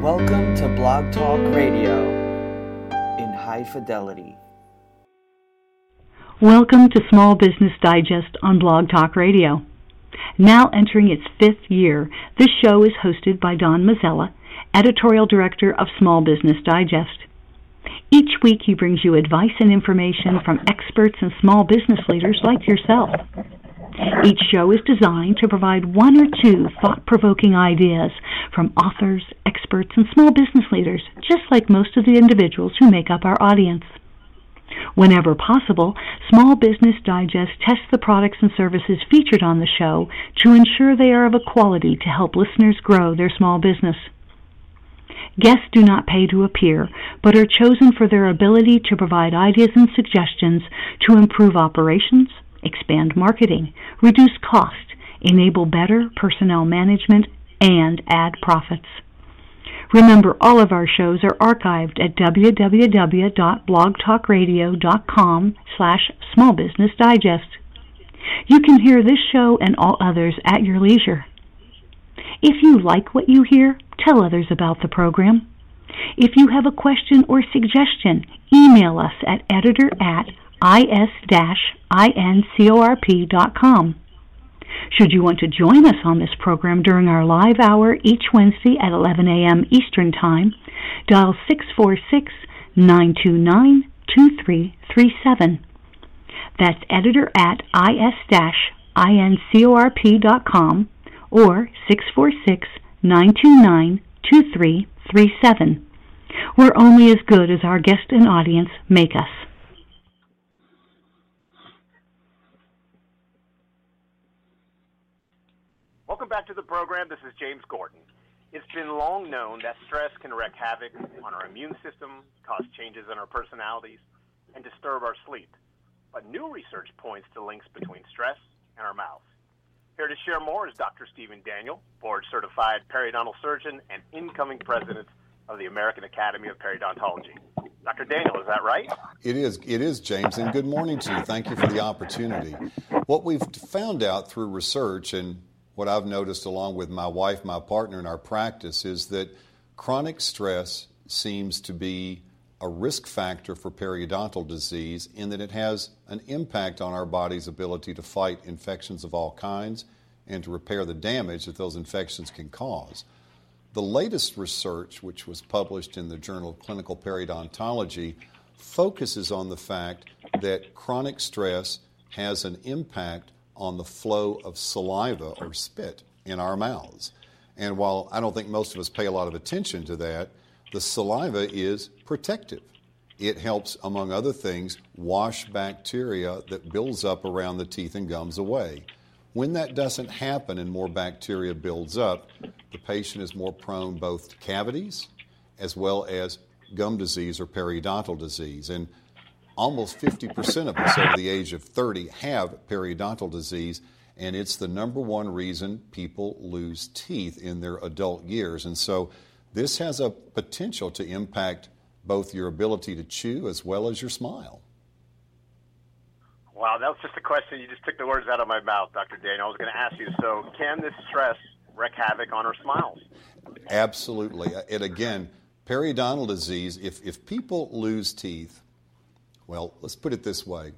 Welcome to Blog Talk Radio in high fidelity. Welcome to Small Business Digest on Blog Talk Radio. Now entering its fifth year, this show is hosted by Don Mazzella, editorial director of Small Business Digest. Each week he brings you advice and information from experts and small business leaders like yourself. Each show is designed to provide one or two thought provoking ideas from authors, experts, and small business leaders, just like most of the individuals who make up our audience. Whenever possible, Small Business Digest tests the products and services featured on the show to ensure they are of a quality to help listeners grow their small business. Guests do not pay to appear, but are chosen for their ability to provide ideas and suggestions to improve operations, expand marketing, reduce cost, enable better personnel management, and add profits. Remember, all of our shows are archived at www.blogtalkradio.com slash smallbusinessdigest. You can hear this show and all others at your leisure. If you like what you hear, tell others about the program. If you have a question or suggestion, email us at editor at is-incorp.com. Should you want to join us on this program during our live hour each Wednesday at 11 a.m. Eastern Time, dial 646 929 2337. That's editor at is-incorp.com or 646 929 2337. We're only as good as our guest and audience make us. Welcome back to the program. This is James Gordon. It's been long known that stress can wreak havoc on our immune system, cause changes in our personalities, and disturb our sleep. But new research points to links between stress and our mouth. Here to share more is Dr. Steven Daniel, board certified periodontal surgeon and incoming president of the American Academy of Periodontology. Dr. Daniel, is that right? It is. It is, James, and good morning to you. Thank you for the opportunity. What we've found out through research and what I've noticed along with my wife, my partner in our practice, is that chronic stress seems to be a risk factor for periodontal disease in that it has an impact on our body's ability to fight infections of all kinds and to repair the damage that those infections can cause. The latest research, which was published in the Journal of Clinical Periodontology, focuses on the fact that chronic stress has an impact on the flow of saliva or spit in our mouths. And while I don't think most of us pay a lot of attention to that, the saliva is protective. It helps, among other things, wash bacteria that builds up around the teeth and gums away. When that doesn't happen and more bacteria builds up, the patient is more prone both to cavities as well as gum disease or periodontal disease. And almost 50% of us over the age of 30 have periodontal disease, and it's the number one reason people lose teeth in their adult years. And so this has a potential to impact both your ability to chew as well as your smile. Wow, that was just a question. You just took the words out of my mouth, Dr. Daniel. I was going to ask you so, can this stress wreak havoc on our smiles? Absolutely. Uh, and again, periodontal disease, if, if people lose teeth, well, let's put it this way.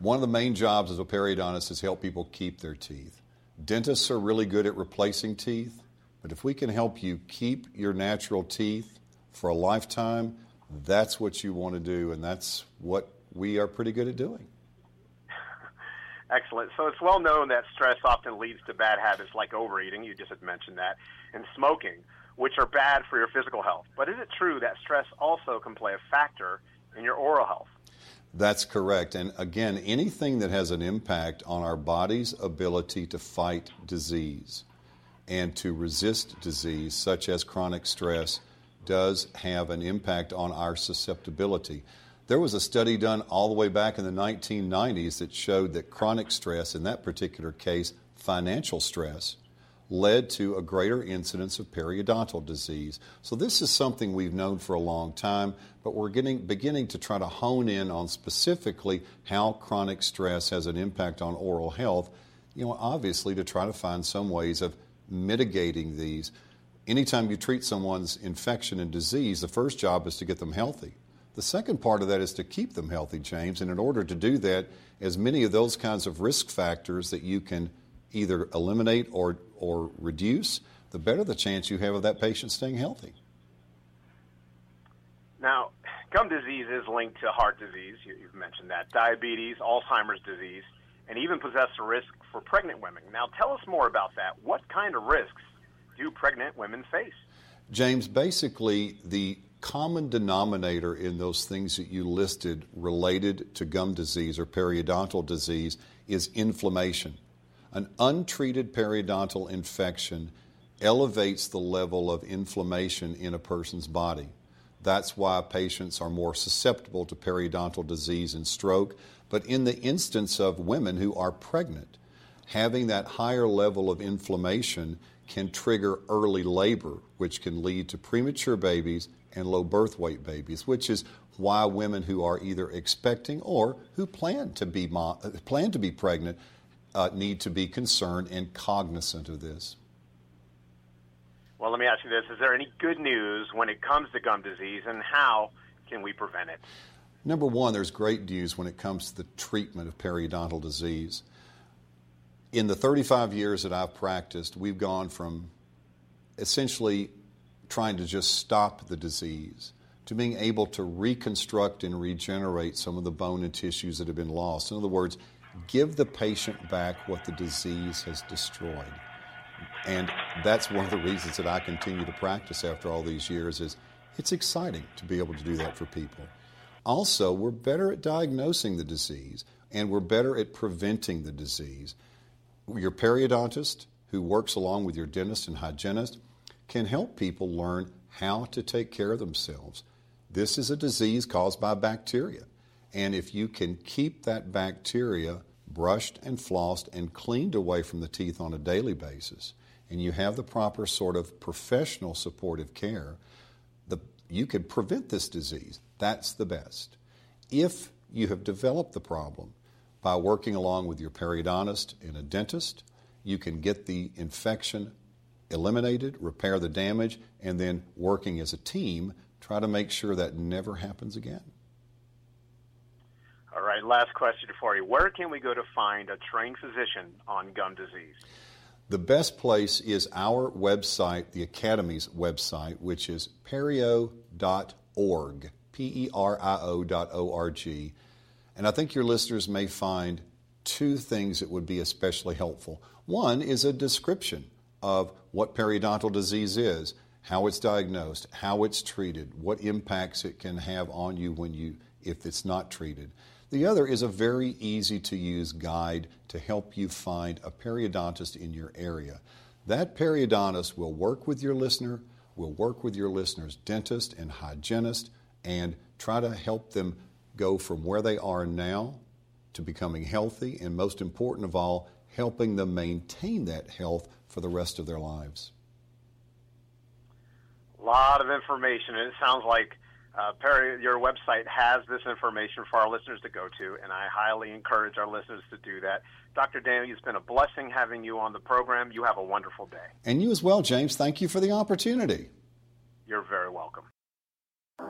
One of the main jobs as a periodontist is help people keep their teeth. Dentists are really good at replacing teeth, but if we can help you keep your natural teeth for a lifetime, that's what you want to do, and that's what we are pretty good at doing. Excellent. So it's well known that stress often leads to bad habits like overeating, you just had mentioned that, and smoking, which are bad for your physical health. But is it true that stress also can play a factor in your oral health. That's correct. And again, anything that has an impact on our body's ability to fight disease and to resist disease, such as chronic stress, does have an impact on our susceptibility. There was a study done all the way back in the 1990s that showed that chronic stress, in that particular case, financial stress, led to a greater incidence of periodontal disease. So this is something we've known for a long time, but we're getting, beginning to try to hone in on specifically how chronic stress has an impact on oral health, you know, obviously to try to find some ways of mitigating these. Anytime you treat someone's infection and disease, the first job is to get them healthy. The second part of that is to keep them healthy, James. And in order to do that, as many of those kinds of risk factors that you can either eliminate or, or reduce, the better the chance you have of that patient staying healthy. Now, gum disease is linked to heart disease. You've mentioned that. Diabetes, Alzheimer's disease, and even possess a risk for pregnant women. Now, tell us more about that. What kind of risks do pregnant women face? James, basically, the common denominator in those things that you listed related to gum disease or periodontal disease is inflammation. An untreated periodontal infection elevates the level of inflammation in a person's body. That's why patients are more susceptible to periodontal disease and stroke. But in the instance of women who are pregnant, having that higher level of inflammation can trigger early labor, which can lead to premature babies and low birth weight babies, which is why women who are either expecting or who plan to be plan to be pregnant uh, need to be concerned and cognizant of this. Well, let me ask you this: Is there any good news when it comes to gum disease, and how can we prevent it? Number one, there's great news when it comes to the treatment of periodontal disease. In the 35 years that I've practiced, we've gone from essentially trying to just stop the disease to being able to reconstruct and regenerate some of the bone and tissues that have been lost. In other words, give the patient back what the disease has destroyed. And that's one of the reasons that I continue to practice after all these years is it's exciting to be able to do that for people. Also, we're better at diagnosing the disease and we're better at preventing the disease. Your periodontist, who works along with your dentist and hygienist, can help people learn how to take care of themselves. This is a disease caused by bacteria. And if you can keep that bacteria brushed and flossed and cleaned away from the teeth on a daily basis, and you have the proper sort of professional supportive care, the, you can prevent this disease. That's the best. If you have developed the problem by working along with your periodontist and a dentist, you can get the infection eliminated, repair the damage, and then working as a team, try to make sure that never happens again. All right, last question for you. Where can we go to find a trained physician on gum disease? The best place is our website, the Academy's website, which is perio.org, P E R I O dot O R G. And I think your listeners may find two things that would be especially helpful. One is a description of what periodontal disease is, how it's diagnosed, how it's treated, what impacts it can have on you when you if it's not treated. The other is a very easy to use guide to help you find a periodontist in your area. That periodontist will work with your listener, will work with your listener's dentist and hygienist, and try to help them go from where they are now to becoming healthy, and most important of all, helping them maintain that health for the rest of their lives. A lot of information, and it sounds like uh, Perry, your website has this information for our listeners to go to, and I highly encourage our listeners to do that. Dr. Daniel, it's been a blessing having you on the program. You have a wonderful day. And you as well, James. Thank you for the opportunity. You're very welcome.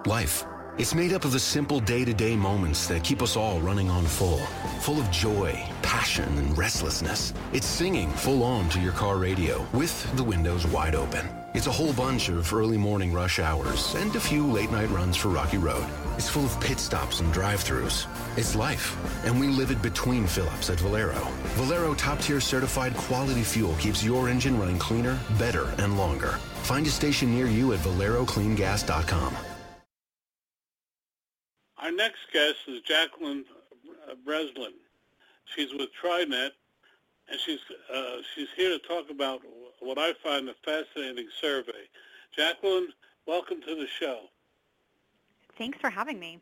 Life. It's made up of the simple day to day moments that keep us all running on full, full of joy, passion, and restlessness. It's singing full on to your car radio with the windows wide open. It's a whole bunch of early morning rush hours and a few late night runs for Rocky Road. It's full of pit stops and drive throughs. It's life, and we live it between fill-ups at Valero. Valero top-tier certified quality fuel keeps your engine running cleaner, better, and longer. Find a station near you at valerocleangas.com. Our next guest is Jacqueline Breslin. She's with TriNet, and she's uh, she's here to talk about what I find a fascinating survey. Jacqueline, welcome to the show. Thanks for having me.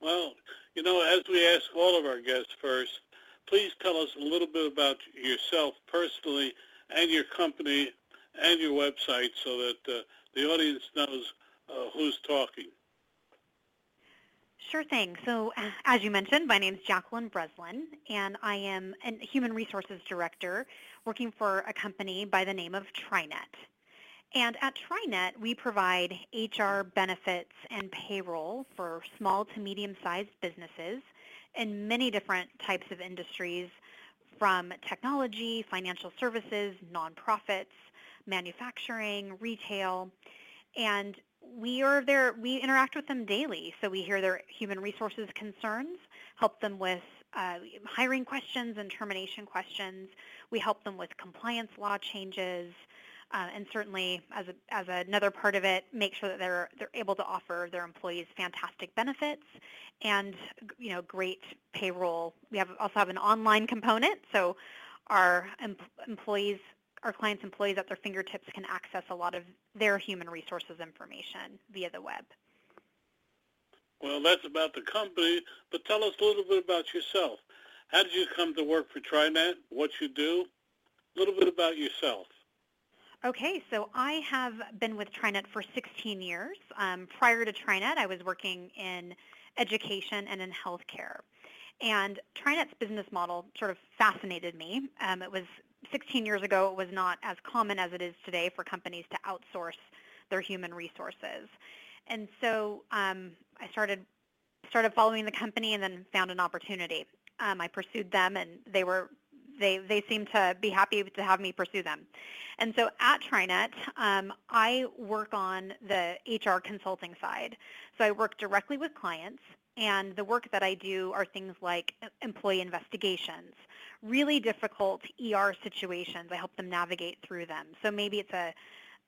Well, you know, as we ask all of our guests first, please tell us a little bit about yourself personally and your company and your website so that uh, the audience knows uh, who's talking. Sure thing. So as you mentioned, my name is Jacqueline Breslin, and I am a human resources director working for a company by the name of TriNet. And at TriNet, we provide HR benefits and payroll for small to medium-sized businesses in many different types of industries from technology, financial services, nonprofits, manufacturing, retail, and we are there, we interact with them daily. So we hear their human resources concerns, help them with uh, hiring questions and termination questions. We help them with compliance law changes, uh, and certainly as, a, as another part of it, make sure that they're, they're able to offer their employees fantastic benefits and you know great payroll. We have also have an online component, so our em- employees, our clients' employees at their fingertips can access a lot of their human resources information via the web. Well, that's about the company, but tell us a little bit about yourself. How did you come to work for TriNet? What you do? A little bit about yourself. Okay, so I have been with TriNet for 16 years. Um, prior to TriNet, I was working in education and in healthcare. And TriNet's business model sort of fascinated me. Um, it was 16 years ago, it was not as common as it is today for companies to outsource their human resources. And so um, I started started following the company and then found an opportunity. Um, I pursued them, and they were they they seemed to be happy to have me pursue them. And so at TriNet, um, I work on the HR consulting side. So I work directly with clients, and the work that I do are things like employee investigations, really difficult ER situations. I help them navigate through them. So maybe it's a,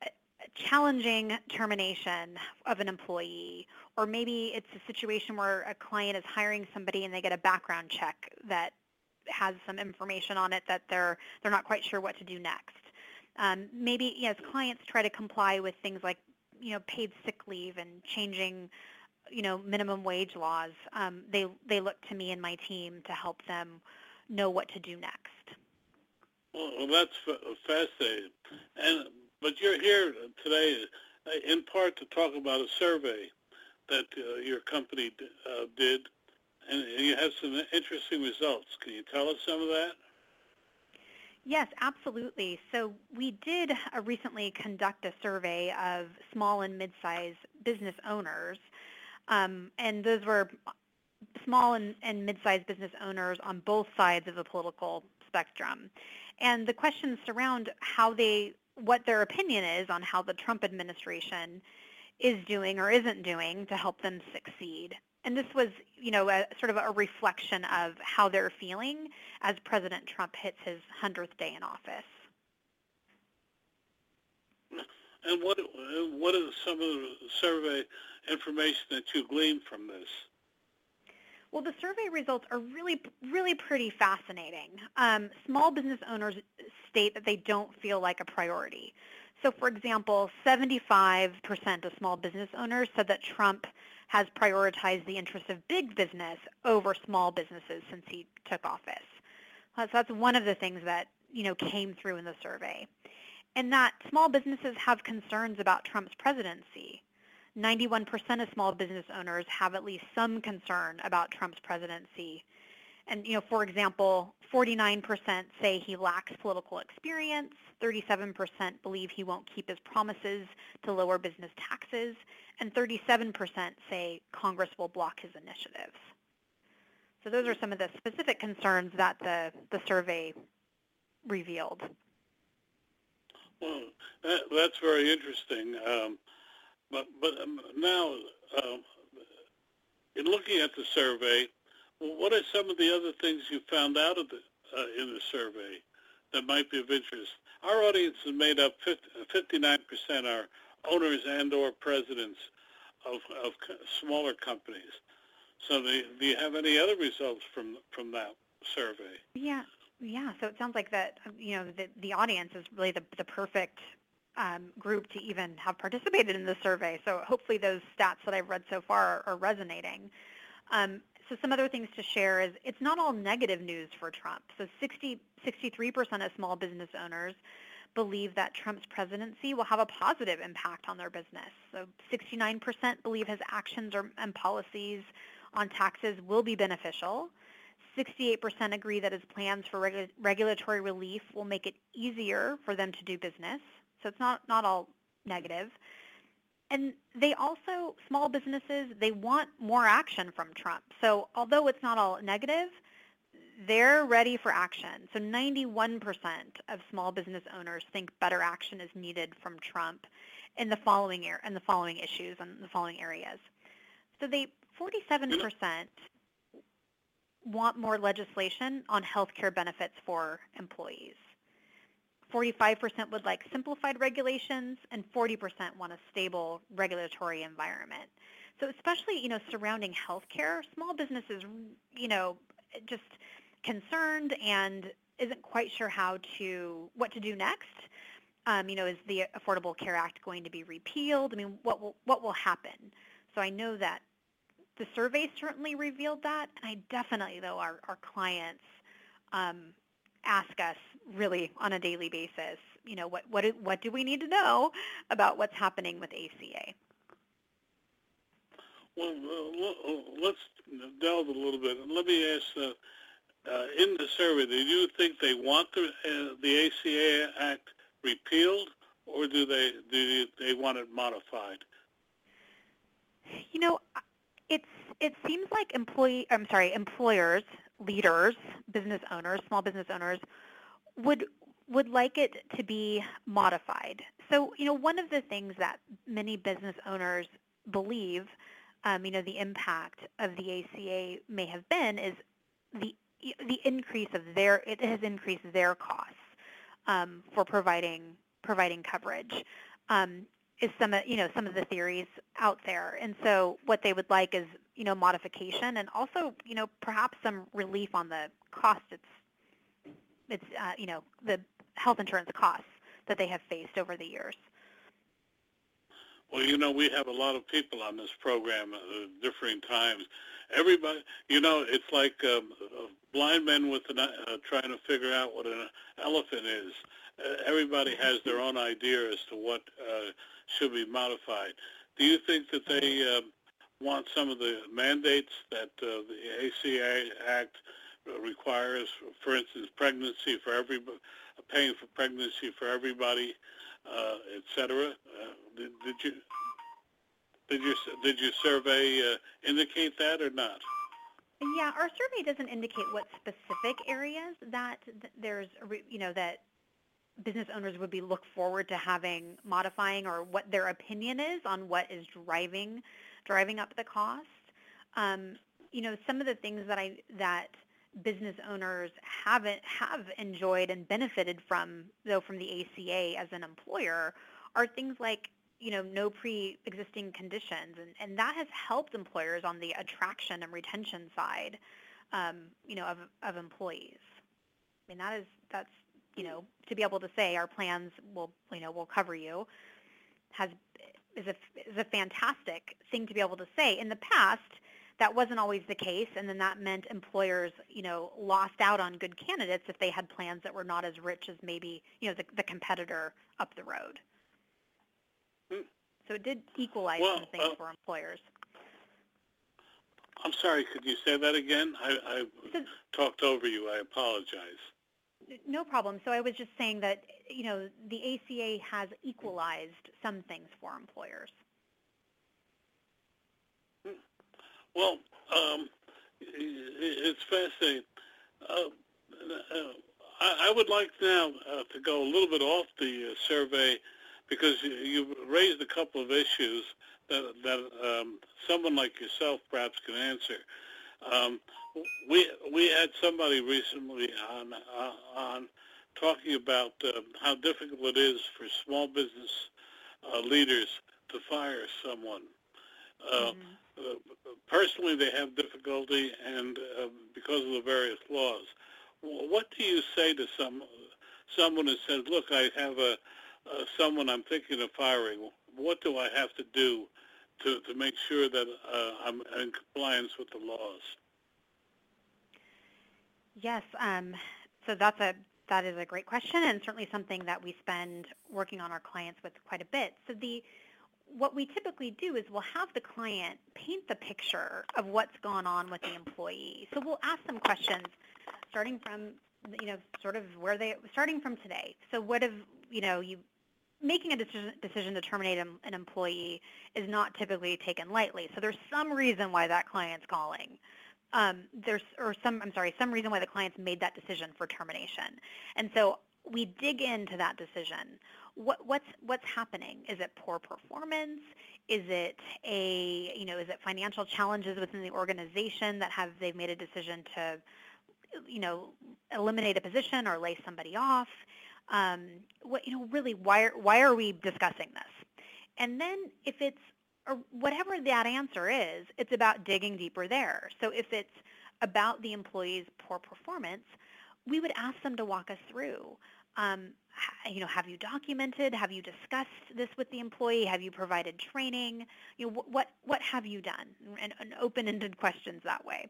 a challenging termination of an employee, or maybe it's a situation where a client is hiring somebody and they get a background check that has some information on it that they're they're not quite sure what to do next. Um, maybe yes, clients try to comply with things like you know paid sick leave and changing you know minimum wage laws. Um, they they look to me and my team to help them know what to do next. Well, that's fascinating. And but you're here today uh, in part to talk about a survey that uh, your company uh, did and you have some interesting results. Can you tell us some of that? Yes, absolutely. So we did uh, recently conduct a survey of small and mid-sized business owners, um, and those were small and, and mid-sized business owners on both sides of the political spectrum. And the questions surround how they, what their opinion is on how the Trump administration is doing or isn't doing to help them succeed. And this was, you know, a, sort of a reflection of how they're feeling as President Trump hits his 100th day in office. And what what is some of the survey information that you gleaned from this? Well, the survey results are really, really pretty fascinating. Um, small business owners state that they don't feel like a priority. So, for example, 75% of small business owners said that Trump has prioritized the interests of big business over small businesses since he took office. So that's one of the things that you know came through in the survey. And that small businesses have concerns about Trump's presidency. 91% of small business owners have at least some concern about Trump's presidency. And, you know, for example, 49% say he lacks political experience, 37% believe he won't keep his promises to lower business taxes, and 37% say Congress will block his initiatives. So those are some of the specific concerns that the, the survey revealed. Well, that, that's very interesting. Um, but but um, now, uh, in looking at the survey, what are some of the other things you found out of the, uh, in the survey that might be of interest? Our audience is made up 50, 59% are owners and or presidents of, of smaller companies. So do, do you have any other results from from that survey? Yeah, yeah. So it sounds like that you know the the audience is really the the perfect um, group to even have participated in the survey. So hopefully those stats that I've read so far are, are resonating. Um, so some other things to share is it's not all negative news for Trump. So 60, 63% of small business owners believe that Trump's presidency will have a positive impact on their business. So 69% believe his actions or, and policies on taxes will be beneficial. 68% agree that his plans for regu- regulatory relief will make it easier for them to do business. So it's not, not all negative. And they also, small businesses, they want more action from Trump. So although it's not all negative, they're ready for action. So 91% of small business owners think better action is needed from Trump in the following in the following issues and the following areas. So they 47% want more legislation on health care benefits for employees. 45% would like simplified regulations, and 40% want a stable regulatory environment. So especially, you know, surrounding healthcare, small businesses, you know, just concerned and isn't quite sure how to what to do next. Um, you know, is the Affordable Care Act going to be repealed? I mean, what will what will happen? So I know that the survey certainly revealed that, and I definitely, though, our our clients um, ask us really on a daily basis, you know, what, what, what do we need to know about what's happening with ACA? Well, uh, let's delve a little bit. Let me ask, uh, uh, in the survey, do you think they want the, uh, the ACA Act repealed, or do they do they want it modified? You know, it's it seems like employee I'm sorry, employers leaders, business owners, small business owners, would would like it to be modified. So, you know, one of the things that many business owners believe, um, you know, the impact of the ACA may have been is the the increase of their it has increased their costs um, for providing providing coverage. Um, is some of you know some of the theories out there, and so what they would like is you know modification, and also you know perhaps some relief on the cost. It's it's uh, you know the health insurance costs that they have faced over the years. Well, you know, we have a lot of people on this program at uh, differing times. Everybody, you know, it's like um, blind men with an, uh, trying to figure out what an elephant is. Uh, everybody has their own idea as to what uh, should be modified. Do you think that they uh, want some of the mandates that uh, the ACA Act requires, for instance, pregnancy for every, paying for pregnancy for everybody, uh, et cetera? Uh, did, did you did your did your survey uh, indicate that or not? Yeah, our survey doesn't indicate what specific areas that there's, you know, that business owners would be look forward to having modifying or what their opinion is on what is driving driving up the cost. Um, you know, some of the things that I that business owners haven't have enjoyed and benefited from though from the ACA as an employer are things like you know no pre-existing conditions and, and that has helped employers on the attraction and retention side um, you know of, of employees I mean that is that's you know, to be able to say our plans will, you know, will cover you has is a is a fantastic thing to be able to say. In the past, that wasn't always the case, and then that meant employers, you know, lost out on good candidates if they had plans that were not as rich as maybe, you know, the, the competitor up the road. Hmm. So it did equalize well, some things uh, for employers. I'm sorry, could you say that again? I, I so, talked over you. I apologize. No problem. So I was just saying that, you know, the ACA has equalized some things for employers. Well, um, it's fascinating. Uh, uh, I, would like now uh, to go a little bit off the uh, survey because you, you raised a couple of issues that, that um, someone like yourself perhaps can answer. Um, we we had somebody recently on uh, on talking about uh, how difficult it is for small business uh, leaders to fire someone. Uh, mm-hmm. Uh, personally, they have difficulty, and uh, because of the various laws. What do you say to some someone who says, "Look, I have a someone I'm thinking of firing. What do I have to do to to make sure that I'm in compliance with the laws?" Yes, um, so that's a that is a great question and certainly something that we spend working on our clients with quite a bit. So the what we typically do is we'll have the client paint the picture of what's gone on with the employee. So we'll ask them questions starting from you know sort of where they starting from today. So what have you know you making a decision, decision to terminate an, an employee is not typically taken lightly. So there's some reason why that client's calling. Um, there's or some I'm sorry, some reason why the client's made that decision for termination. And so we dig into that decision. What, what's what's happening? Is it poor performance? Is it a you know is it financial challenges within the organization that have they've made a decision to you know eliminate a position or lay somebody off? Um, what you know really why are, why are we discussing this? And then if it's or whatever that answer is, it's about digging deeper there. So if it's about the employee's poor performance, we would ask them to walk us through um, you know, have you documented? Have you discussed this with the employee? Have you provided training? You know, what what have you done? And, and open-ended questions that way.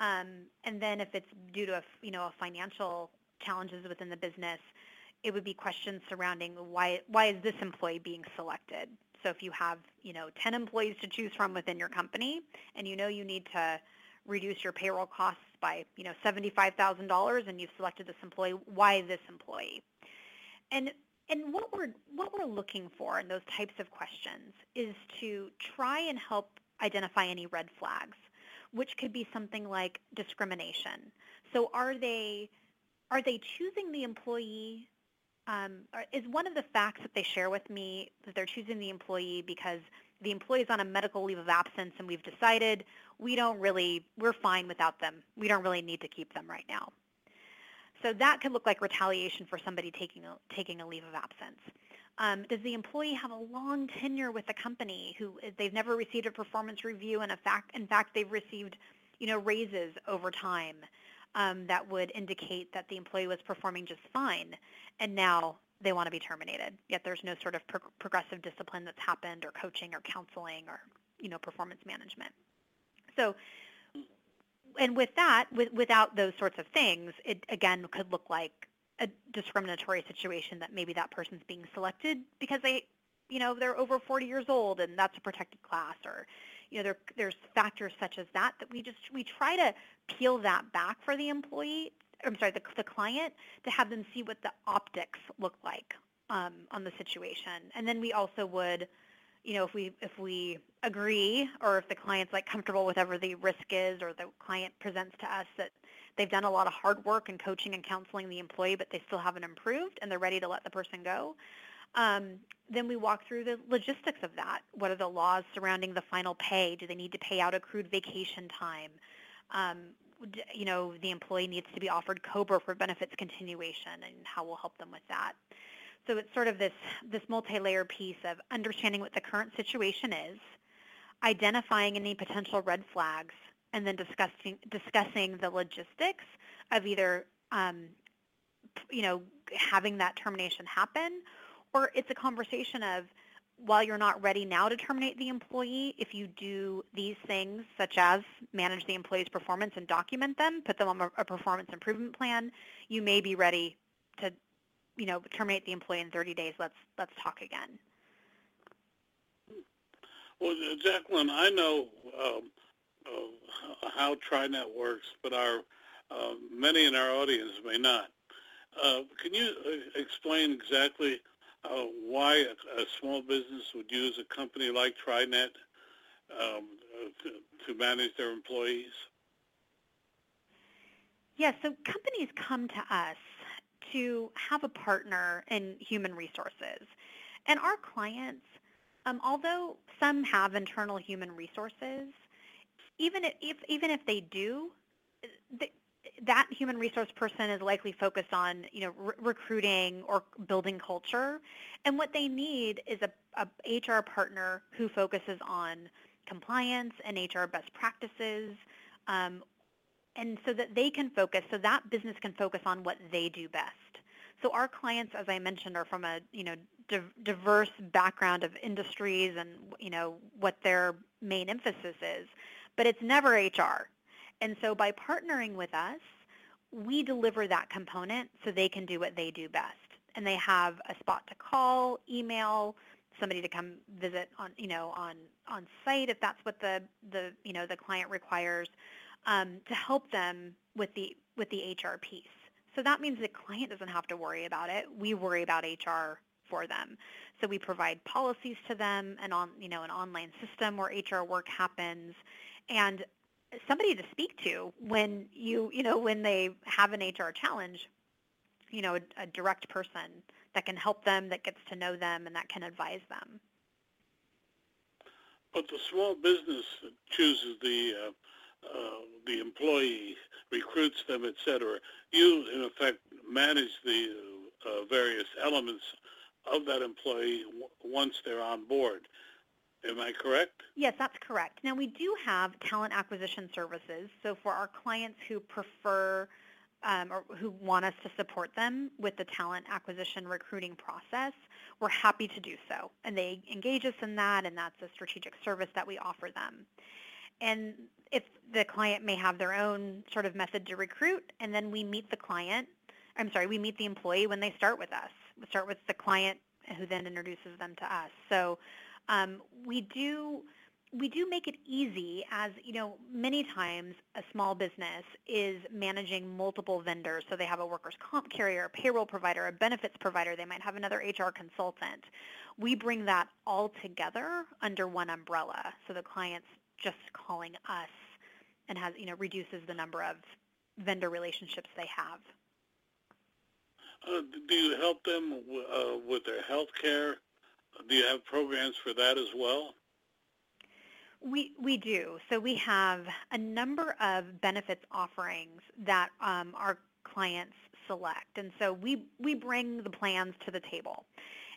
Um, and then if it's due to a, you know a financial challenges within the business, it would be questions surrounding why why is this employee being selected? So if you have you know 10 employees to choose from within your company, and you know you need to reduce your payroll costs by you know $75,000 and you've selected this employee, why this employee? And and what we're what we're looking for in those types of questions is to try and help identify any red flags, which could be something like discrimination. So are they are they choosing the employee? Um, is one of the facts that they share with me that they're choosing the employee because the employee is on a medical leave of absence and we've decided we don't really, we're fine without them. We don't really need to keep them right now. So that could look like retaliation for somebody taking a, taking a leave of absence. Um, does the employee have a long tenure with the company who they've never received a performance review and in fact, in fact they've received you know, raises over time um, that would indicate that the employee was performing just fine and now they want to be terminated, yet there's no sort of pro- progressive discipline that's happened or coaching or counseling or, you know, performance management. So, and with that, with, without those sorts of things, it again could look like a discriminatory situation that maybe that person's being selected because they, you know, they're over 40 years old and that's a protected class or, you know, there, there's factors such as that that we just, we try to peel that back for the employee I'm sorry, the, the client to have them see what the optics look like um, on the situation. And then we also would, you know, if we if we agree or if the client's like comfortable with whatever the risk is or the client presents to us that they've done a lot of hard work and coaching and counseling the employee, but they still haven't improved and they're ready to let the person go. Um, then we walk through the logistics of that. What are the laws surrounding the final pay? Do they need to pay out accrued vacation time? Um, you know, the employee needs to be offered COBRA for benefits continuation and how we'll help them with that. So it's sort of this, this multi-layer piece of understanding what the current situation is, identifying any potential red flags, and then discussing, discussing the logistics of either, um, you know, having that termination happen, or it's a conversation of, while you're not ready now to terminate the employee, if you do these things, such as manage the employee's performance and document them, put them on a, performance improvement plan, you may be ready to, you know, terminate the employee in 30 days. Let's let's talk again. Well, Jacqueline, I know um, uh, how TriNet works, but our uh, many in our audience may not. Uh, can you uh, explain exactly uh, why a, a, small business would use a company like TriNet um, to, to manage their employees? Yes, yeah, so companies come to us to have a partner in human resources. And our clients, um, although some have internal human resources, even if, even if they do, that human resource person is likely focused on, you know, re- recruiting or building culture, and what they need is a, a HR partner who focuses on compliance and HR best practices, um, and so that they can focus, so that business can focus on what they do best. So our clients, as I mentioned, are from a you know di- diverse background of industries and you know what their main emphasis is, but it's never HR. And so by partnering with us, we deliver that component so they can do what they do best. And they have a spot to call, email, somebody to come visit on, you know, on, on site if that's what the, the, you know, the client requires um, to help them with the, with the HR piece. So that means the client doesn't have to worry about it. We worry about HR for them. So we provide policies to them and on you know an online system where HR work happens and somebody to speak to when you you know when they have an HR challenge, you know a, a direct person that can help them, that gets to know them, and that can advise them. But the small business chooses the uh, uh, the employee, recruits them, etc. You, in effect, manage the uh, various elements of that employee w- once they're on board. Am I correct? Yes, that's correct. Now we do have talent acquisition services. So for our clients who prefer um, or who want us to support them with the talent acquisition recruiting process, we're happy to do so. And they engage us in that, and that's a strategic service that we offer them. And if the client may have their own sort of method to recruit, and then we meet the client, I'm sorry, we meet the employee when they start with us. We start with the client who then introduces them to us. So um, we do we do make it easy as, you know, many times a small business is managing multiple vendors. So they have a workers' comp carrier, a payroll provider, a benefits provider. They might have another HR consultant. We bring that all together under one umbrella. So the client's just calling us and has, you know, reduces the number of vendor relationships they have. Uh, do you help them uh, with their health care? Do you have programs for that as well? We, we do. So we have a number of benefits offerings that um, our clients select. And so we, we bring the plans to the table.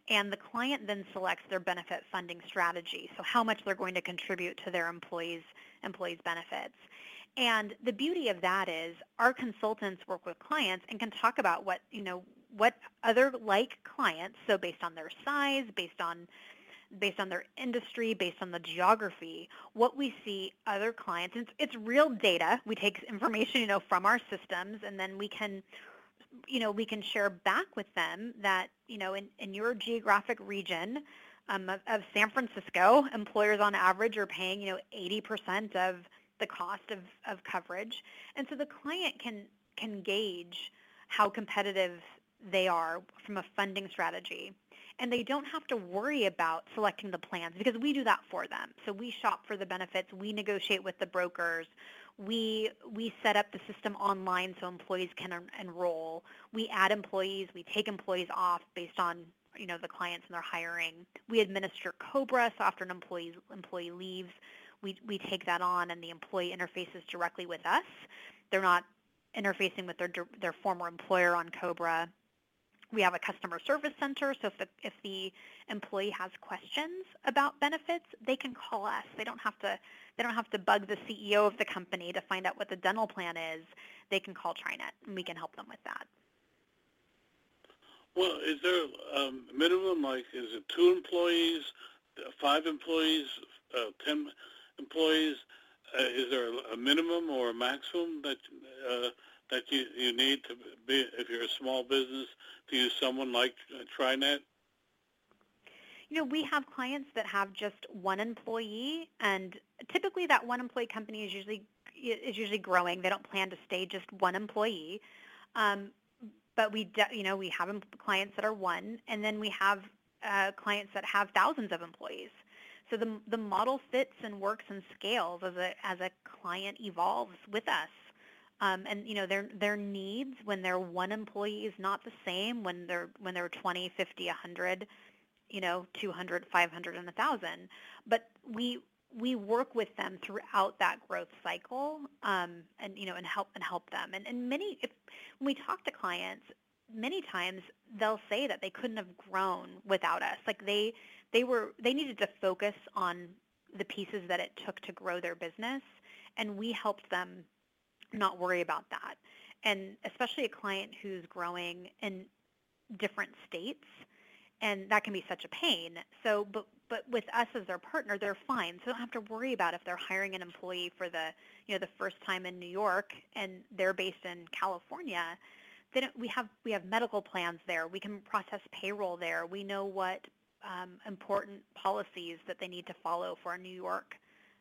And the client then selects their benefit funding strategy, so how much they're going to contribute to their employees' employees' benefits. And the beauty of that is our consultants work with clients and can talk about what, you know, what other like clients, so based on their size, based on based on their industry, based on the geography, what we see other clients. It's, it's real data. We take information, you know, from our systems, and then we can, you know, we can share back with them that, you know, in, in your geographic region um, of, of San Francisco, employers on average are paying, you know, 80% of the cost of, of coverage. And so the client can, can gauge how competitive they are from a funding strategy and they don't have to worry about selecting the plans because we do that for them. So we shop for the benefits, we negotiate with the brokers, we we set up the system online so employees can en- enroll. We add employees, we take employees off based on you know the clients and their hiring. We administer Cobra so after an employee employee leaves, we we take that on and the employee interfaces directly with us. They're not interfacing with their their former employer on Cobra. We have a customer service center, so if the, if the employee has questions about benefits, they can call us. They don't have to they don't have to bug the CEO of the company to find out what the dental plan is. They can call TriNet, and we can help them with that. Well, is there a minimum? Like, is it two employees, five employees, uh, ten employees? Uh, is there a minimum or a maximum that uh, that you, you need to be if you're a small business to use someone like TriNet? You know, we have clients that have just one employee, and typically that one employee company is usually is usually growing. They don't plan to stay just one employee. Um, but we, you know, we have clients that are one, and then we have uh, clients that have thousands of employees. So the the model fits and works and scales as a as a client evolves with us. Um, and you know their their needs when they're one employee is not the same when they're when they're 20, 50, 100, you know, 200, 500, and 1,000. But we we work with them throughout that growth cycle, um, and you know, and help and help them. And, and many, if when we talk to clients, many times they'll say that they couldn't have grown without us. Like they they were they needed to focus on the pieces that it took to grow their business, and we helped them not worry about that. And especially a client who's growing in different states, and that can be such a pain. So, but but with us as their partner, they're fine. So they don't have to worry about if they're hiring an employee for the you know the first time in New York and they're based in California. They don't, we have we have medical plans there. We can process payroll there. We know what um, important policies that they need to follow for a New York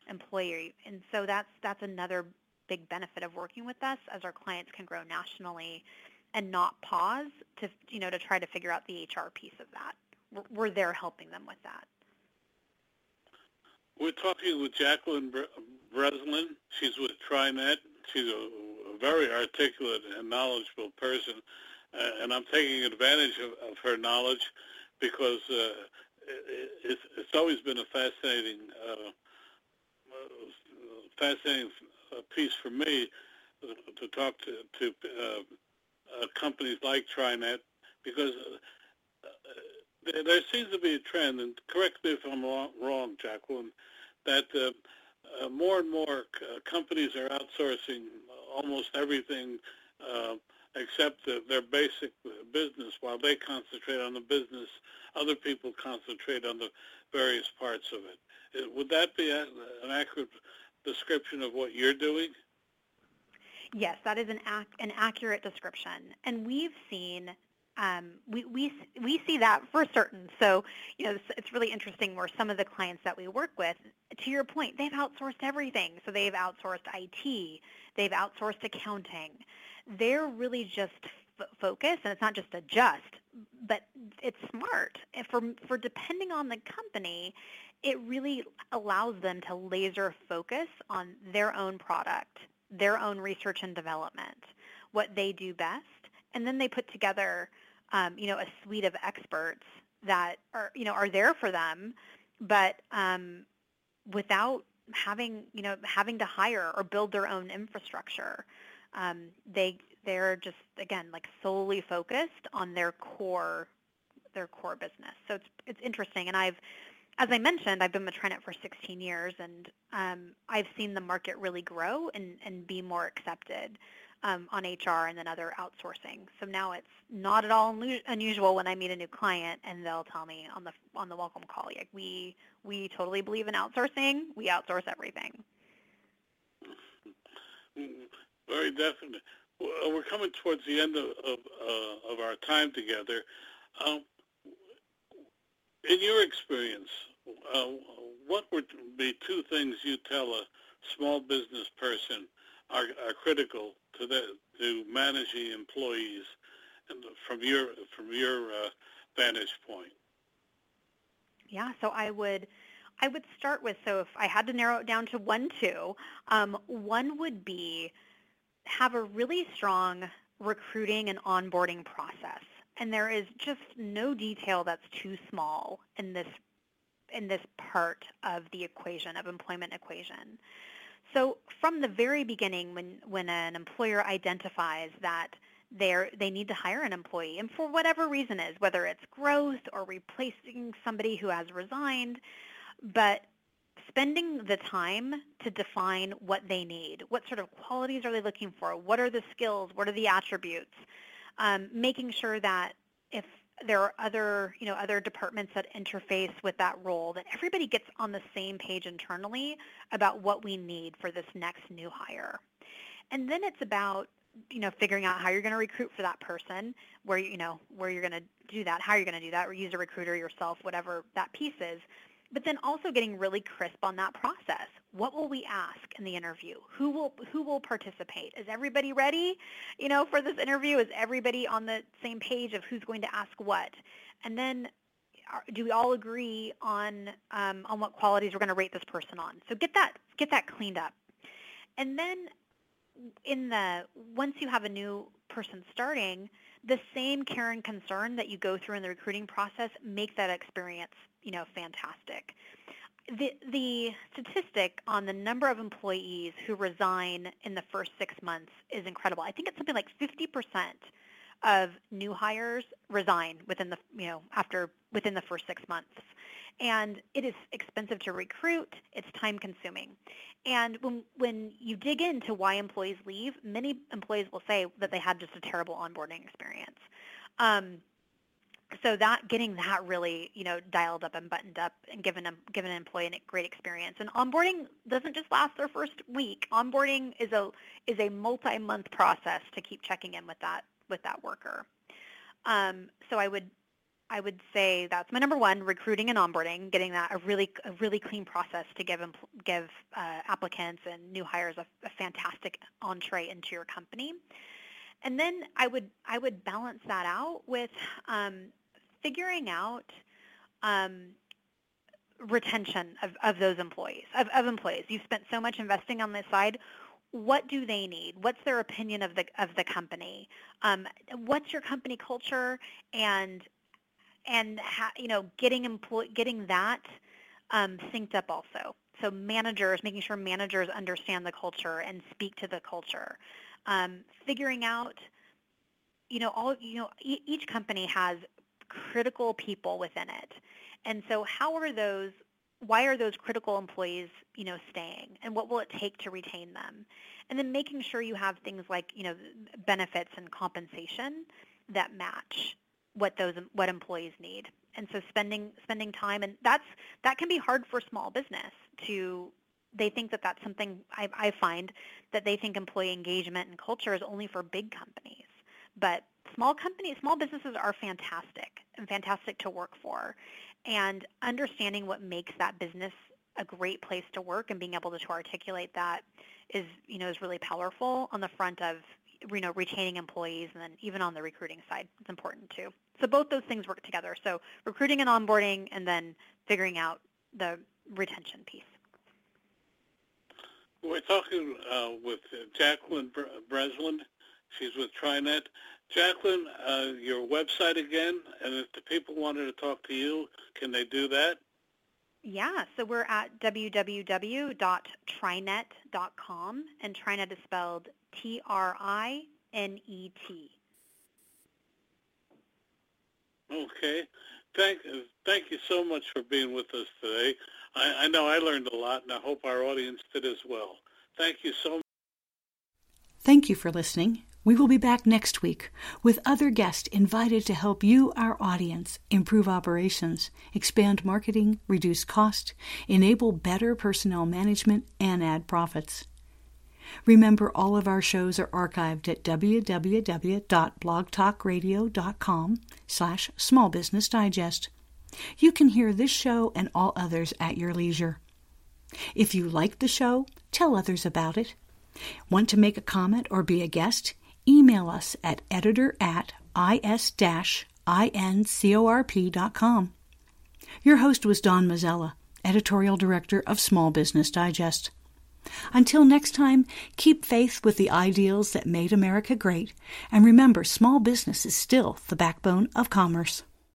employee, and so that's that's another big benefit of working with us as our clients can grow nationally and not pause to you know to try to figure out the HR piece of that. we're there helping them with that. We're talking with Jacqueline Breslin. She's with TriNet. She's a, very articulate and knowledgeable person, uh, and I'm taking advantage of, of her knowledge because uh, it, it's, it's, always been a fascinating, uh, fascinating piece for me to talk to, to uh, companies like TriNet because uh, there seems to be a trend, and correct me if I'm wrong, Jacqueline, that uh, uh, more and more c- companies are outsourcing almost everything uh, except the, their basic business. While they concentrate on the business, other people concentrate on the various parts of it. Uh, would that be an accurate description of what you're doing? Yes, that is an, ac- an accurate description. And we've seen um, we, we, we see that for certain. So, you know, it's, it's, really interesting where some of the clients that we work with, to your point, they've outsourced everything. So they've outsourced IT, they've outsourced accounting. They're really just f- focused, and it's not just a just, but it's smart. for, for depending on the company, it really allows them to laser focus on their own product, their own research and development, what they do best, and then they put together um, you know, a suite of experts that are, you know, are there for them, but um, without having, you know, having to hire or build their own infrastructure. Um, they they're just again like solely focused on their core their core business. So it's it's interesting, and I've as I mentioned, I've been with TriNet for 16 years, and um, I've seen the market really grow and, and be more accepted um, on HR and then other outsourcing. So now it's not at all unusual when I meet a new client and they'll tell me on the on the welcome call, like we we totally believe in outsourcing. We outsource everything. Very definitely. We're coming towards the end of of, uh, of our time together. Um, in your experience, uh, what would be two things you tell a small business person are, are critical to the, to managing employees from your from your uh, vantage point? Yeah, so I would I would start with so if I had to narrow it down to one two, um, one would be have a really strong recruiting and onboarding process. And there is just no detail that's too small in this in this part of the equation of employment equation. So from the very beginning, when, when an employer identifies that they they need to hire an employee, and for whatever reason is, whether it's growth or replacing somebody who has resigned, but spending the time to define what they need, what sort of qualities are they looking for, what are the skills, what are the attributes, um, making sure that if there are other, you know, other departments that interface with that role, that everybody gets on the same page internally about what we need for this next new hire. And then it's about, you know, figuring out how you're going to recruit for that person, where, you know, where you're going to do that, how you're going to do that, or use a recruiter yourself, whatever that piece is but then also getting really crisp on that process. What will we ask in the interview? Who will who will participate? Is everybody ready, you know, for this interview? Is everybody on the same page of who's going to ask what? And then do we all agree on um, on what qualities we're going to rate this person on? So get that get that cleaned up. And then in the once you have a new person starting, the same care and concern that you go through in the recruiting process make that experience you know, fantastic. The, the statistic on the number of employees who resign in the first six months is incredible. I think it's something like 50% of new hires resign within the, you know, after, within the first six months. And it is expensive to recruit. It's time consuming. And when, when you dig into why employees leave, many employees will say that they had just a terrible onboarding experience. Um, so that getting that really you know dialed up and buttoned up and given them given an employee a great experience. And onboarding doesn't just last their first week. Onboarding is a is a multi-month process to keep checking in with that with that worker. Um, so i would i would say that's my number one recruiting and onboarding getting that a really a really clean process to give give uh, applicants and new hires a, a fantastic entree into your company and then I would I would balance that out with um, figuring out um, retention of, of those employees, of, of employees. You've spent so much investing on this side. What do they need? What's their opinion of the of the company? Um, what's your company culture? And and ha, you know, getting employ, getting that um, synced up also. So managers, making sure managers understand the culture and speak to the culture. Um, figuring out, you know, all you know, e- each company has critical people within it, and so how are those? Why are those critical employees, you know, staying, and what will it take to retain them? And then making sure you have things like, you know, benefits and compensation that match what those what employees need and so spending spending time and that's that can be hard for small business to they think that that's something I, I find that they think employee engagement and culture is only for big companies but small companies small businesses are fantastic and fantastic to work for and understanding what makes that business a great place to work and being able to, to articulate that is you know is really powerful on the front of you know retaining employees and then even on the recruiting side it's important too so both those things work together. So recruiting and onboarding, and then figuring out the retention piece. We're talking uh, with Jacqueline Breslin. She's with TriNet. Jacqueline, uh, your website again, and if the people wanted to talk to you, can they do that? Yeah, so we're at www.trinet.com, and TriNet is spelled T-R-I-N-E-T. Okay. Thank, thank you so much for being with us today. I, I know I learned a lot, and I hope our audience did as well. Thank you so much. Thank you for listening. We will be back next week with other guests invited to help you, our audience, improve operations, expand marketing, reduce cost, enable better personnel management, and add profits. Remember, all of our shows are archived at www.blogtalkradio.com slash Small Business Digest. You can hear this show and all others at your leisure. If you like the show, tell others about it. Want to make a comment or be a guest? Email us at editor at is-incorp.com. Your host was Don Mazzella, Editorial Director of Small Business Digest. Until next time, keep faith with the ideals that made America great, and remember small business is still the backbone of commerce.